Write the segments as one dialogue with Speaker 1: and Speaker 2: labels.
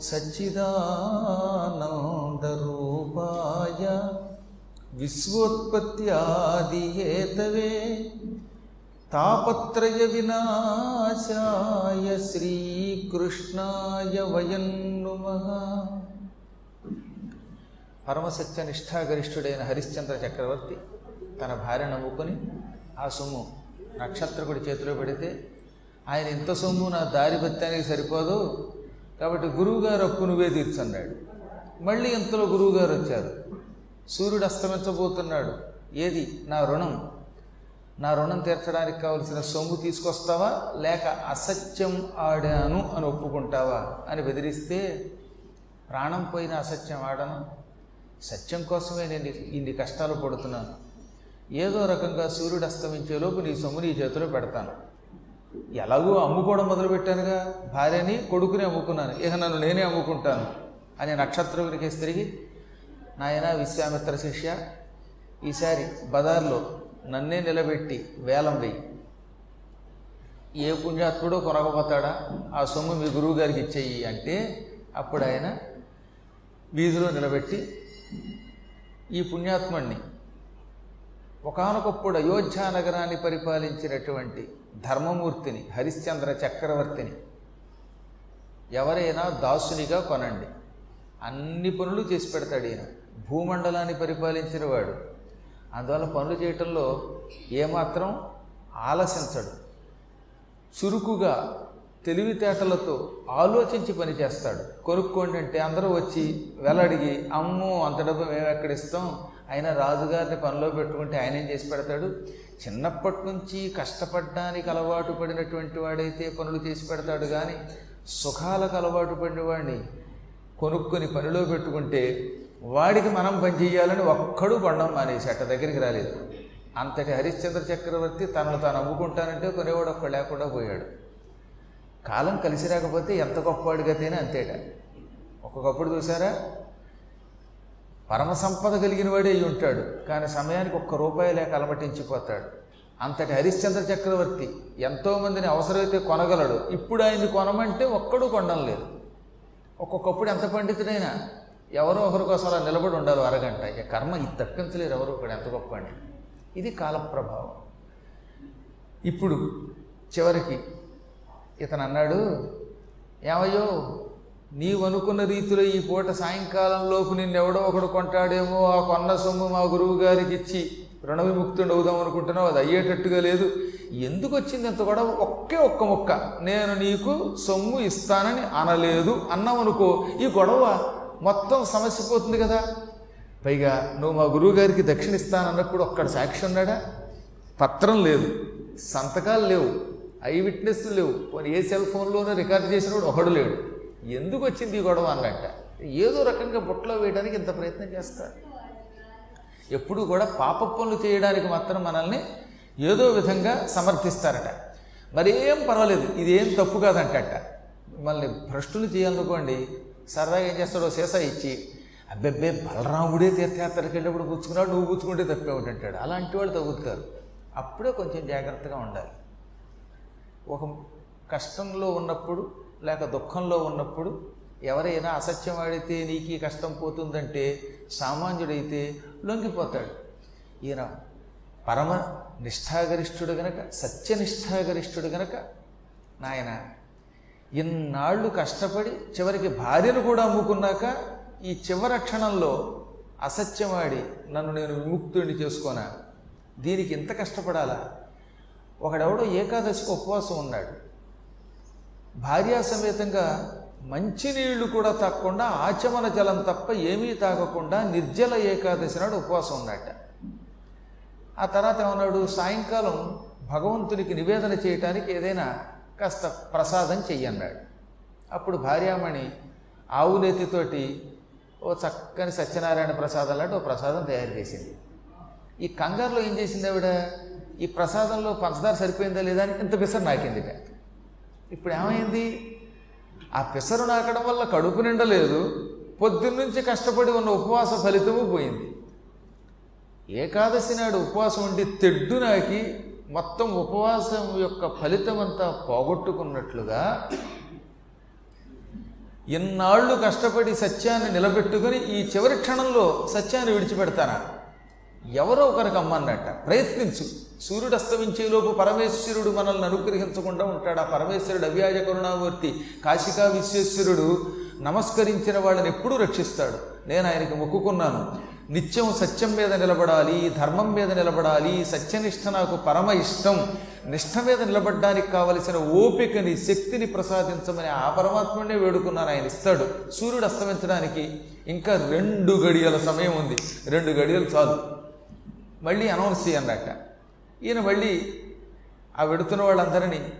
Speaker 1: సచ్చిదానందరూపాయ విశ్వోత్పత్యాదిహేతవే తాపత్రయ వినాశాయ శ్రీకృష్ణాయ వయం పరమసత్య నిష్ఠాగరిష్ఠుడైన హరిశ్చంద్ర చక్రవర్తి తన భార్య నవ్వుకొని ఆ సొమ్ము నక్షత్రకుడి చేతిలో పెడితే ఆయన ఇంత సొమ్ము నా దారి బత్తానికి సరిపోదు. కాబట్టి గురువుగారు అప్పు నువ్వే తీర్చన్నాడు. మళ్ళీ ఇంతలో గురువుగారు వచ్చారు. సూర్యుడు అస్తమించబోతున్నాడు. ఏది? నా రుణం. నా రుణం తీర్చడానికి కావలసిన సొమ్ము తీసుకొస్తావా? లేక అసత్యం ఆడాను అని ఒప్పుకుంటావా? అని బెదిరిస్తే ప్రాణం పోయిన అసత్యం ఆడను. సత్యం కోసమే నేను ఇన్ని కష్టాలు పడుతున్నాను. ఏదో రకంగా సూర్యుడు అస్తమించేలోపు నీ సొమ్ము నీ చేతిలో పెడతాను. ఎలాగో అమ్ముకోవడం మొదలుపెట్టానుగా. భార్యని కొడుకుని అమ్ముకున్నాను. ఇక నన్ను నేనే అమ్ముకుంటాను అని నక్షత్రునికి తిరిగి నాయన విశ్వామిత్ర శిష్య ఈసారి బజార్లో నన్నే నిలబెట్టి వేలం వెయ్యి ఏ పుణ్యాత్ముడో కొనకపోతాడా? ఆ సొమ్ము మీ గురువు గారికి ఇచ్చేయి. అంటే అప్పుడు ఆయన వీధిలో నిలబెట్టి ఈ పుణ్యాత్ముణ్ణి ఒకనొకప్పుడు అయోధ్య నగరాన్ని పరిపాలించినటువంటి ధర్మమూర్తిని హరిశ్చంద్ర చక్రవర్తిని ఎవరైనా దాసునిగా కొనండి. అన్ని పనులు చేసి పెడతాడు ఈయన. భూమండలాన్ని పరిపాలించిన వాడు. అందువల్ల పనులు చేయటంలో ఏమాత్రం ఆలసించడు. చురుకుగా తెలివితేటలతో ఆలోచించి పని చేస్తాడు కొనుక్కోండి అంటే అందరూ వచ్చి వెలడిగి అమ్మో అంత డబ్బు మేము ఎక్కడ ఇస్తాం? అయినా రాజుగారిని పనిలో పెట్టుకుంటే ఆయన ఏం చేసి పెడతాడు? చిన్నప్పటి నుంచి కష్టపడడానికి అలవాటు పడినటువంటి వాడైతే పనులు చేసి పెడతాడు కానీ సుఖాలకు అలవాటు పడిన వాడిని కొనుక్కొని పనిలో పెట్టుకుంటే వాడికి మనం పనిచేయాలని ఒక్కడు కొండం మానేసి అట్ట దగ్గరికి రాలేదు. అంతటి హరిశ్చంద్ర చక్రవర్తి తనను తాను అమ్ముకుంటానంటే కొనేవాడు ఒక్క లేకుండా పోయాడు. కాలం కలిసి రాకపోతే ఎంత గొప్పవాడిగతేనే అంతేట. ఒక్కొక్కప్పుడు చూసారా? పరమ సంపద కలిగిన వాడే అయి ఉంటాడు కానీ సమయానికి ఒక్క రూపాయి లేక అలమటించిపోతాడు. అంతటి హరిశ్చంద్ర చక్రవర్తి ఎంతోమందిని అవసరమైతే కొనగలడు. ఇప్పుడు ఆయన్ని కొనమంటే ఒక్కడు కొనడం లేదు. ఒక్కొక్కప్పుడు ఎంత పండితుడైనా ఎవరో ఒకరి కోసం అలా నిలబడి ఉండాలి అరగంట. ఇక కర్మ ఇది తప్పించలేరు ఎవరు ఒకడు ఎంత గొప్ప అని ఇది కాలప్రభావం. ఇప్పుడు చివరికి ఇతను అన్నాడు ఏమయ్యో నీవు అనుకున్న రీతిలో ఈ పూట సాయంకాలంలోపు నిన్నెవడో ఒకడు కొంటాడేమో ఆ కొన్న సొమ్ము మా గురువు గారికి ఇచ్చి రుణ విముక్తుడు అవుదాం అనుకుంటున్నావు అది అయ్యేటట్టుగా లేదు. ఎందుకు వచ్చింది ఇంత గొడవ? ఒకే ఒక్క ముక్క. నేను నీకు సొమ్ము ఇస్తానని అనలేదు. అన్నామనుకో ఈ గొడవ మొత్తం సమస్య పోతుంది కదా. పైగా నువ్వు మా గురువు గారికి దక్షిణ ఇస్తానన్నప్పుడు ఒక్కడ సాక్షి ఉన్నాడా? పత్రం లేదు. సంతకాలు లేవు. ఐ విట్నెస్ లేవు. పోనీ ఏ సెల్ ఫోన్లోనూ రికార్డ్ చేసినప్పుడు ఒకడు లేడు. ఎందుకు వచ్చింది ఈ గొడవ అన్నట్ట? ఏదో రకంగా బుట్టలో వేయడానికి ఇంత ప్రయత్నం చేస్తారు. ఎప్పుడు కూడా పాప పనులు చేయడానికి మాత్రం మనల్ని ఏదో విధంగా సమర్థిస్తారట. మరేం పర్వాలేదు ఇదేం తప్పు కాదంటట. మిమ్మల్ని భ్రష్టులు చేయాలనుకోండి సరదాగా ఏం చేస్తాడో సీసా ఇచ్చి అబ్బెబ్బే బలరాముడే తీర్థయాత్రకి వెళ్ళినప్పుడు పుచ్చుకున్నాడు నువ్వు పుచ్చుకుంటే తప్పేమిటి అంటాడు అలాంటి వాళ్ళు తగ్గుతారు. అప్పుడే కొంచెం జాగ్రత్తగా ఉండాలి. ఒక కష్టంలో ఉన్నప్పుడు లేక దుఃఖంలో ఉన్నప్పుడు ఎవరైనా అసత్యం ఆడితే నీకు కష్టం పోతుందంటే సామాన్యుడైతే లొంగిపోతాడు. ఈయన పరమ నిష్ఠాగరిష్ఠుడు గనక సత్యనిష్ఠాగరిష్ఠుడు గనక నాయన ఇన్నాళ్ళు కష్టపడి చివరికి భార్యను కూడా అమ్ముకున్నాక ఈ చివరి క్షణంలో అసత్యమాడి నన్ను నేను విముక్తుడిని చేసుకోనా? దీనికి ఎంత కష్టపడాలా? ఒకడెవడో ఏకాదశికి ఉపవాసం ఉన్నాడు. భార్యా సమేతంగా మంచినీళ్ళు కూడా తాగకుండా ఆచమన జలం తప్ప ఏమీ తాగకుండా నిర్జల ఏకాదశి నాడు ఉపవాసం ఉన్నాట ఆ తర్వాత ఏమన్నాడు సాయంకాలం భగవంతునికి నివేదన చేయటానికి ఏదైనా కాస్త ప్రసాదం చెయ్యన్నాడు అప్పుడు భార్యామణి ఆవు ఓ చక్కని సత్యనారాయణ ప్రసాదం లాంటి ఓ ప్రసాదం తయారు చేసింది. ఈ కంగారులో ఏం చేసింది ఆవిడ? ఈ ప్రసాదంలో పంచదార సరిపోయిందా లేదా అని ఇంత పిసరు నాకింది ఇప్పుడు ఏమైంది? ఆ పిసరు నాకడం వల్ల కడుపు నిండలేదు పొద్దున్నుంచి కష్టపడి ఉన్న ఉపవాస ఫలితము పోయింది. ఏకాదశి నాడు ఉపవాసం ఉండి తెడ్డు నాకి మొత్తం ఉపవాసం యొక్క ఫలితం అంతా పోగొట్టుకున్నట్లుగా ఇన్నాళ్ళు కష్టపడి సత్యాన్ని నిలబెట్టుకుని ఈ చివరి క్షణంలో సత్యాన్ని విడిచిపెడతానా? ఎవరో ఒకరికి అమ్మన్నట్ట ప్రయత్నించు. సూర్యుడు అస్తమించేలోపు పరమేశ్వరుడు మనల్ని అనుగ్రహించకుండా ఉంటాడు. ఆ పరమేశ్వరుడు అవ్యాజ కరుణామూర్తి కాశికా విశ్వేశ్వరుడు నమస్కరించిన వాళ్ళని ఎప్పుడూ రక్షిస్తాడు. నేను ఆయనకి మొక్కుకున్నాను. నిత్యం సత్యం మీద నిలబడాలి ధర్మం మీద నిలబడాలి సత్యనిష్ట నాకు పరమ ఇష్టం. నిష్ట మీద నిలబడడానికి కావలసిన ఓపికని శక్తిని ప్రసాదించమని ఆ పరమాత్మనే వేడుకున్నాను. ఆయన ఇస్తాడు. సూర్యుడు అస్తమించడానికి ఇంకా రెండు గడియల సమయం ఉంది. రెండు గడియలు చాలు. మళ్ళీ అనౌన్స్ చేయన్నట్ట ఈయన మళ్ళీ ఆ వెడుతున్న వాళ్ళందరినీ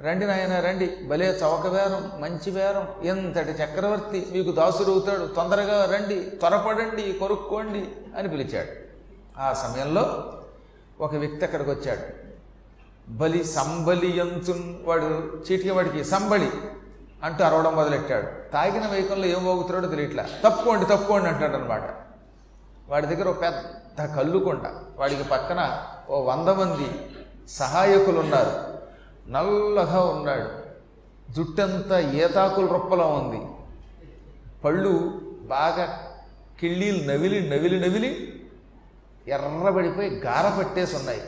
Speaker 1: రండి నాయన రండి. భలే చవక వేరం మంచి వేరం ఎంతటి చక్రవర్తి మీకు దాసుడు తొందరగా రండి త్వరపడండి కొనుక్కోండి అని పిలిచాడు. ఆ సమయంలో ఒక వ్యక్తి అక్కడికి వచ్చాడు. బలి సంబలి ఎంతున్ వాడు చీటికి వాడికి సంబలి అంటూ అరవడం మొదలెట్టాడు. తాగిన వైకంలో ఏం పోగుతున్నాడో తెలియట్లా. తప్పుకోండి తప్పుకోండి అంటాడు అనమాట వాడి దగ్గర ఒక పెద్ద కల్లుకొండ వాడికి పక్కన ఓ వంద మంది సహాయకులు ఉన్నారు నల్లగా ఉన్నాడు. జుట్టంతా ఏతాకుల రొప్పలా ఉంది. పళ్ళు బాగా కిళ్ళీలు నవిలి నవిలి నవిలి ఎర్రబడిపోయి గార పట్టేసి ఉన్నాయి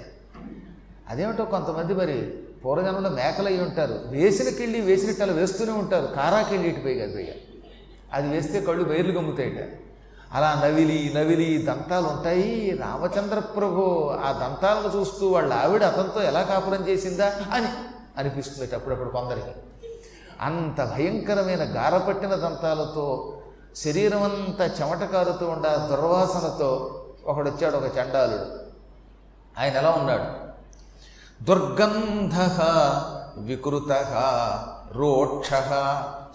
Speaker 1: అదేమిటో కొంతమంది మరి పూర్వజన్మలో మేకలు అయి ఉంటారు. వేసిన కిళ్ళి వేసినట్టు వేస్తూనే ఉంటారు. కారా కిళ్ళి ఇటుపోయి కదా పోయి. అది వేస్తే కళ్ళు బయర్లు గమ్ముతాయిట. అలా నవిలి నవిలి దంతాలు ఉంటాయి రామచంద్ర ప్రభు ఆ దంతాలను చూస్తూ వాళ్ళ ఆవిడ అతనితో ఎలా కాపురం చేసిందా అని అనిపిస్తుంది అప్పుడప్పుడు కొందరికి. అంత భయంకరమైన గారపట్టిన దంతాలతో శరీరం అంతా చెమట కారుతూ ఉండ దుర్వాసనతో ఒకడు వచ్చాడు ఒక చండాలుడు. ఆయన ఎలా ఉన్నాడు? దుర్గంధ వికృత రోక్ష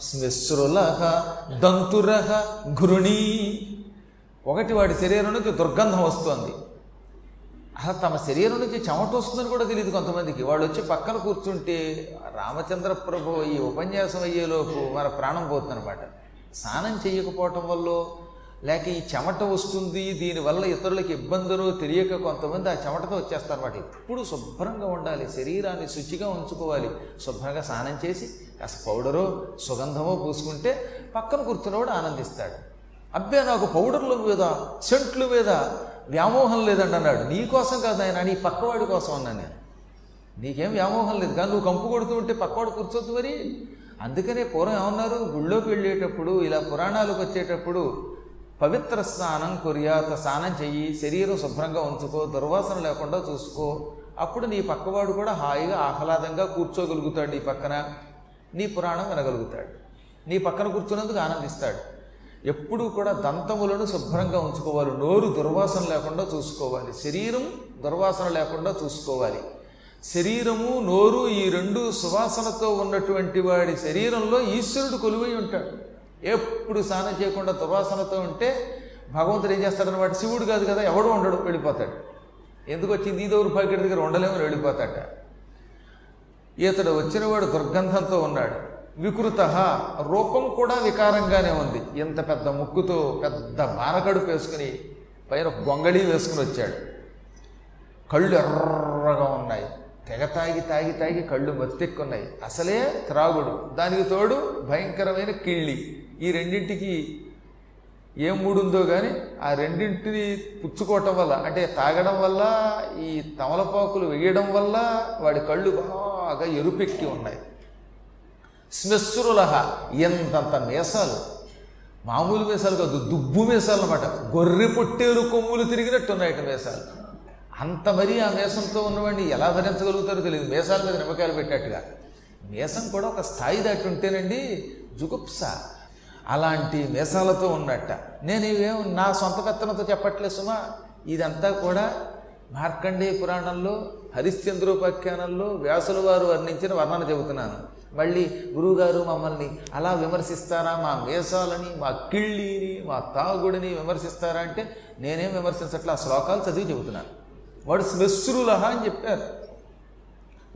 Speaker 1: స్మిశ్రుల దంతుర ఘృణీ ఒకటి వాడి శరీరం నుంచి దుర్గంధం వస్తుంది. అసలు తమ శరీరం నుంచి చెమట వస్తుందని కూడా తెలియదు కొంతమందికి. వాళ్ళు వచ్చి పక్కన కూర్చుంటే రామచంద్ర ప్రభు ఈ ఉపన్యాసం అయ్యేలోపు మన ప్రాణం పోతుందనమాట స్నానం చేయకపోవటం వల్ల లేక ఈ చెమట వస్తుంది దీనివల్ల ఇతరులకు ఇబ్బందులు తెలియక కొంతమంది ఆ చెమటతో వచ్చేస్తారన్నమాట. ఎప్పుడు శుభ్రంగా ఉండాలి శరీరాన్ని శుచిగా ఉంచుకోవాలి. శుభ్రంగా స్నానం చేసి కాస్త పౌడరో సుగంధమో పూసుకుంటే పక్కన కూర్చున్నవాడు ఆనందిస్తాడు. అబ్బే నాకు పౌడర్ల మీద సెంట్లు మీద వ్యామోహం లేదండి అన్నాడు. నీ కోసం కాదు ఆయన నీ పక్కవాడి కోసం అన్నాను నేను. నీకేం వ్యామోహం లేదు కానీ నువ్వు కంపు కొడుతూ ఉంటే పక్కవాడు కూర్చోద్దు మరి. అందుకనే పూర్వం ఏమన్నారు? గుళ్ళోకి వెళ్ళేటప్పుడు ఇలా పురాణాలకు వచ్చేటప్పుడు పవిత్ర స్నానం కొరియాత స్నానం చెయ్యి శరీరం శుభ్రంగా ఉంచుకో దుర్వాసన లేకుండా చూసుకో. అప్పుడు నీ పక్కవాడు కూడా హాయిగా ఆహ్లాదంగా కూర్చోగలుగుతాడు నీ పక్కన. నీ పురాణం వినగలుగుతాడు. నీ పక్కన కూర్చున్నందుకు ఆనందిస్తాడు. ఎప్పుడూ కూడా దంతములను శుభ్రంగా ఉంచుకోవాలి. నోరు దుర్వాసన లేకుండా చూసుకోవాలి. శరీరం దుర్వాసన లేకుండా చూసుకోవాలి. శరీరము నోరు ఈ రెండు సువాసనతో ఉన్నటువంటి వాడి శరీరంలో ఈశ్వరుడు కొలువై ఉంటాడు. ఎప్పుడు స్నానం చేయకుండా దుర్వాసనతో ఉంటే భగవంతుడు ఏం చేస్తాడనమాట శివుడు కాదు కదా ఎవడో ఉండడు వెళ్ళిపోతాడు. ఎందుకు వచ్చింది? ఈ దౌర్భాగ్యుడి దగ్గర ఉండలేమని వెళ్ళిపోతాట ఇతడు వచ్చినవాడు దుర్గంధంతో ఉన్నాడు. వికృత. రూపం కూడా వికారంగానే ఉంది. ఇంత పెద్ద ముక్కుతో పెద్ద బారకడుపు వేసుకుని పైన గొంగళి వేసుకుని వచ్చాడు. కళ్ళు ఎర్రగా ఉన్నాయి. తెగ తాగి తాగి తాగి కళ్ళు మత్తెక్కున్నాయి. అసలే త్రాగుడు. దానికి తోడు భయంకరమైన కిళ్ళి. ఈ రెండింటికి ఏం మూడుందో కానీ ఆ రెండింటిని పుచ్చుకోవటం వల్ల అంటే తాగడం వల్ల ఈ తమలపాకులు వేయడం వల్ల వాడి కళ్ళు బాగా ఎరుపెక్కి ఉన్నాయి. శ్మశ్రులహ ఎంతంత మీసాలు? మామూలు మీసాలు కాదు దుబ్బు మీసాలు అనమాట గొర్రె పొట్టేలు కొమ్ములు తిరిగినట్టున్నాయట మీసాలు. అంత మరీ ఆ మీసంతో ఉన్నవాడిని ఎలా భరించగలుగుతారో తెలియదు. మీసాల మీద నిమ్మకాయలు పెట్టినట్టుగా. మీసం కూడా ఒక స్థాయి దాటి ఉంటేనండి జుగుప్స. అలాంటి మీసాలతో ఉన్నట్ట. నేను ఇవేం నా సొంత పెత్తనతో చెప్పట్లేదు సుమా. ఇదంతా కూడా మార్కండేయ పురాణంలో హరిశ్చంద్రోపాఖ్యానంలో వ్యాసుల వారు వర్ణించిన వర్ణన చెబుతున్నాను. మళ్ళీ గురువుగారు మమ్మల్ని అలా విమర్శిస్తారా? మా వేషాలని మా కిళ్ళిని మా తాగుడిని విమర్శిస్తారా అంటే నేనేం విమర్శించట్లా ఆ శ్లోకాలు చదివి చెబుతున్నాను. వాడు శ్మశ్రులహ అని చెప్పారు.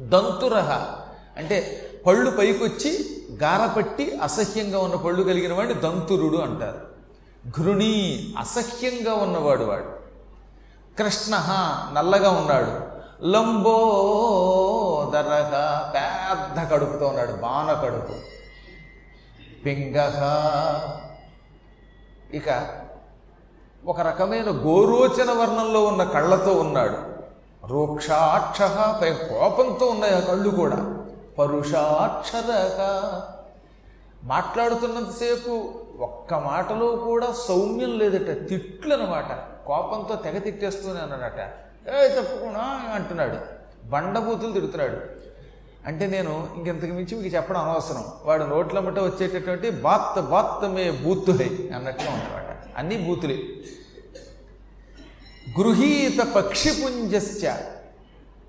Speaker 1: దంతురహ అంటే పళ్ళు పైకొచ్చి గారపట్టి అసహ్యంగా ఉన్న పళ్ళు కలిగిన వాడిని దంతురుడు అంటారు. ఘృణీ అసహ్యంగా ఉన్నవాడు వాడు. కృష్ణ నల్లగా ఉన్నాడు. లంబో లంబోదరగా పెద్ద కడుపుతో ఉన్నాడు బాణ కడుపు. పింగహ ఇక ఒక రకమైన గోరోచన వర్ణంలో ఉన్న కళ్ళతో ఉన్నాడు. రూక్షాక్ష పై కోపంతో ఉన్నాయి ఆ కళ్ళు కూడా. పరుషాక్షరగా మాట్లాడుతున్నంతసేపు ఒక్క మాటలో కూడా సౌమ్యం లేదట తిట్లు అనమాట కోపంతో తెగ తిట్టేస్తూనే అన్నాడట ఏ తప్పకుండా అంటున్నాడు. బండబూతులు తిడుతున్నాడు. అంటే నేను ఇంకెంతకు మించి మీకు చెప్పడం అనవసరం. వాడు నోట్లమ్మట వచ్చేటటువంటి బాత్ బాత్ మే బూతులే అన్నట్టుగా ఉన్నమాట అన్నీ బూతులే. గృహీత పక్షిపుంజశ్చ.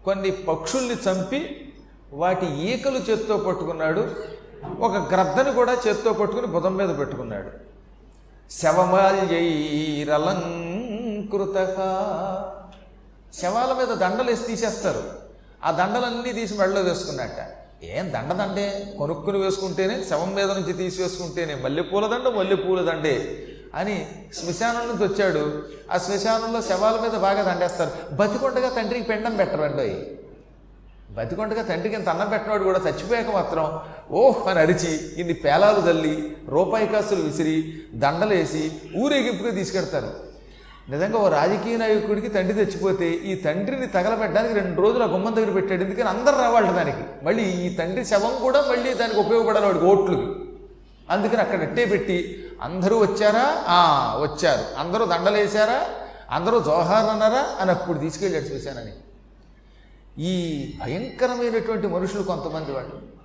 Speaker 1: కొన్ని పక్షుల్ని చంపి వాటి ఈకలు చేత్తో పట్టుకున్నాడు. ఒక గ్రద్దను కూడా చేత్తో పట్టుకుని భుజం మీద పెట్టుకున్నాడు. శవమాల్యైరలంకృత. శవాల మీద దండలు తీసేస్తారు. ఆ దండలన్నీ తీసి మెడలో వేసుకున్నట్ట. ఏం దండదండే? కొనుక్కుని వేసుకుంటేనే శవం మీద నుంచి తీసి వేసుకుంటేనే మల్లెపూల దండ మల్లెపూల దండే అని శ్మశానం నుంచి వచ్చాడు. ఆ శ్మశానంలో శవాల మీద బాగా దండేస్తారు. బతికొండగా తండ్రికి పెండం పెట్టరండి బతికొండగా తండ్రికి ఇంత అన్నం పెట్టినవాడు కూడా చచ్చిపోయాక మాత్రం ఓహ్ అని అరిచి ఇన్ని పేలాలు తల్లి రూపాయి కాసులు విసిరి దండలేసి ఊరేగింపుగా తీసుకెడతారు. నిజంగా ఓ రాజకీయ నాయకుడికి తండ్రి తెచ్చిపోతే ఈ తండ్రిని తగలబెట్టడానికి రెండు రోజులు ఆ గుమ్మం దగ్గర పెట్టాడు. ఎందుకని అందరు రావాలి దానికి. మళ్ళీ ఈ తండ్రి శవం కూడా మళ్ళీ దానికి ఉపయోగపడాలి వాడికి ఓట్లు అందుకని అక్కడ అట్టే పెట్టి అందరూ వచ్చారా? ఆ వచ్చారు. అందరూ దండలేశారా? అందరూ జోహార్ అన్నారా? అని అప్పుడు తీసుకెళ్ళాడు చూశానని. ఈ భయంకరమైనటువంటి మనుషులు కొంతమంది వాళ్ళు.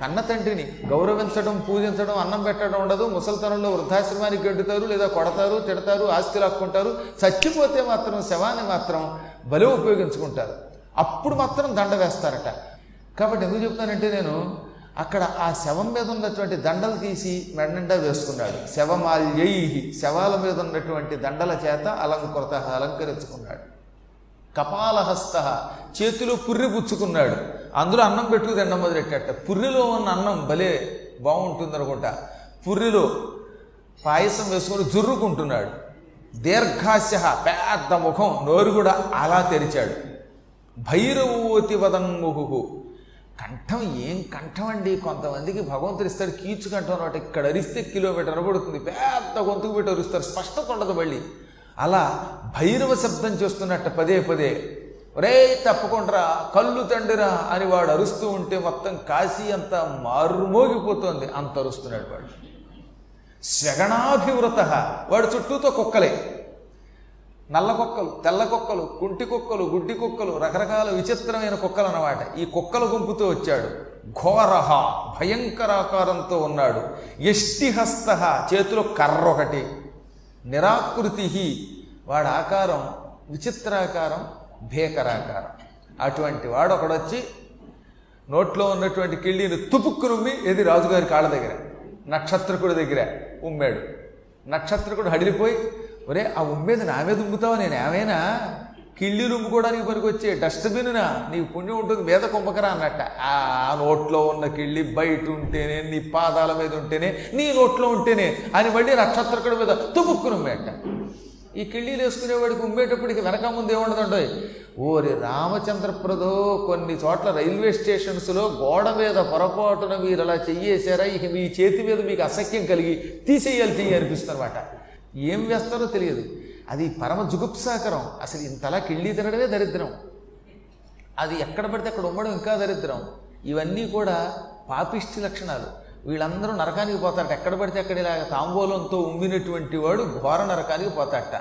Speaker 1: కన్న తండ్రిని గౌరవించడం పూజించడం అన్నం పెట్టడం ఉండదు. ముసలితనంలో వృద్ధాశ్రమానికి గడ్డుతారు లేదా కొడతారు తిడతారు ఆస్తి లాక్కుంటారు. చచ్చిపోతే మాత్రం శవాన్ని మాత్రం బలి ఉపయోగించుకుంటారు. అప్పుడు మాత్రం దండ వేస్తారట. కాబట్టి ఎందుకు చెప్తానంటే నేను అక్కడ ఆ శవం మీద ఉన్నటువంటి దండలు తీసి మెడనిండా వేసుకున్నాడు. శవమాల్యై శవాల మీద ఉన్నటువంటి దండల చేత అలంకృత అలంకరించుకున్నాడు. కపాలహస్త చేతిలో పుర్రి పుచ్చుకున్నాడు. అందులో అన్నం పెట్టుకు తినడం మొదలెట్టట పుర్రిలో ఉన్న అన్నం భలే బాగుంటుంది అనుకుంటా పుర్రిలో పాయసం వేసుకొని జుర్రుకుంటున్నాడు. దీర్ఘాస్య పెద్ద ముఖం నోరు కూడా అలా తెరిచాడు. భైరవోతి వదంగుహు కంఠం ఏం కంఠం అండి? కొంతమందికి భగవంతుడు ఇస్తాడు కీచు కంఠం అనమాట ఇక్కడ అరిస్తే కిలోమీటర్ పడుతుంది. పెద్ద గొంతుకు పెట్టి అరుస్తారు. స్పష్టత ఉండదు మళ్ళీ. అలా భైరవ శబ్దం చేస్తున్నట్ట పదే పదే రే తప్పకుండా కళ్ళు తండ్రిరా అని వాడు అరుస్తూ ఉంటే మొత్తం కాశీ అంతా మారుమోగిపోతోంది. అంత అరుస్తున్నాడు వాడు. శగణాభివృత వాడు చుట్టూతో కుక్కలే. నల్ల కుక్కలు తెల్ల కుక్కలు కుంటి కుక్కలు గుడ్డి కుక్కలు రకరకాల విచిత్రమైన కుక్కలు అన్నమాట. ఈ కుక్కల గుంపుతో వచ్చాడు. ఘోరహ భయంకరాకారంతో ఉన్నాడు. యష్టిహస్త చేతిలో కర్ర ఒకటి. నిరాకృతి వాడి ఆకారం విచిత్రాకారం భీకరాకారం. అటువంటి వాడు ఒకడొచ్చి నోట్లో ఉన్నటువంటి కిళ్ళీని తుపుక్కు నుమ్మి ఏది రాజుగారి కాళ్ళ దగ్గర నక్షత్రకుడి దగ్గర ఉమ్మాడు. నక్షత్రకుడు హడిలిపోయి ఒరే ఆ ఉమ్మేది నా మీద ఉమ్ముతావా నేను? ఏమైనా? కిళ్ళీలు ఉమ్ముకోవడానికి పనికొచ్చే డస్ట్బిన్నా? నీకు పుణ్యం ఉంటుంది మీద కుంభకరా అన్నట్ట. ఆ నోట్లో ఉన్న కిళ్ళి బయట ఉంటేనే నీ పాదాల మీద ఉంటేనే నీ నోట్లో ఉంటేనే అని మళ్ళీ నక్షత్రకుడి మీద తుపుక్కును ఉమ్మేట ఈ కిళ్ళీలు వేసుకునేవాడికి ఉమ్మేటప్పటికి వెనక ముందు ఏముండదండో? ఓరి రామచంద్రప్రదో కొన్ని చోట్ల రైల్వే స్టేషన్స్లో గోడ మీద పొరపాటున మీరు అలా చెయ్యేశారా? ఇక మీ చేతి మీద మీకు అసఖ్యం కలిగి తీసేయాలి చెయ్యి అనిపిస్తుందన్నమాట. ఏం వేస్తారో తెలియదు. అది పరమ జుగుప్సాకరం. అసలు ఇంతలా కిళ్ళీ తినడమే దరిద్రం. అది ఎక్కడ పడితే అక్కడ ఉమ్మడం ఇంకా దరిద్రం. ఇవన్నీ కూడా పాపిష్టి లక్షణాలు. వీళ్ళందరూ నరకానికి పోతారట. ఎక్కడ పడితే అక్కడ ఇలా తాంబూలంతో ఉమ్మినటువంటి వాడు ఘోర నరకానికి పోతాడట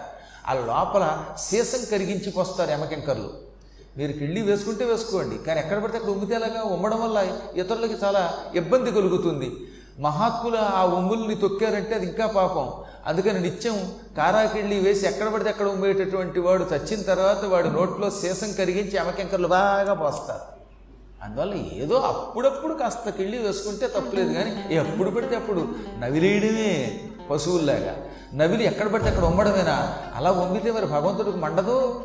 Speaker 1: ఆ లోపల సీసం కరిగించి పోస్తారు ఎమకెంకర్లు మీరు కిళ్ళి వేసుకుంటే వేసుకోండి. కానీ ఎక్కడ పడితే అక్కడ ఉమ్మితేలాగా ఉమ్మడం వల్ల ఇతరులకి చాలా ఇబ్బంది కలుగుతుంది. మహాత్ములు ఆ ఉమ్ముల్ని తొక్కారంటే అది ఇంకా పాపం. అందుకని నిత్యం కారాకిళ్ళి వేసి ఎక్కడ పడితే అక్కడ ఉమ్మేటటువంటి వాడు చచ్చిన తర్వాత వాడి నోట్లో సీసం కరిగించి ఎమకెంకర్లు బాగా పోస్తారు. అందువల్ల ఏదో అప్పుడప్పుడు కాస్త కిళ్ళి వేసుకుంటే తప్పులేదు కానీ ఎప్పుడు పడితే అప్పుడు నవిలేయడమే పశువుల్లాగా. నవిలి ఎక్కడ పడితే అక్కడ ఉమ్మడమేనా? అలా ఉమ్మితే మరి భగవంతుడికి మండదు.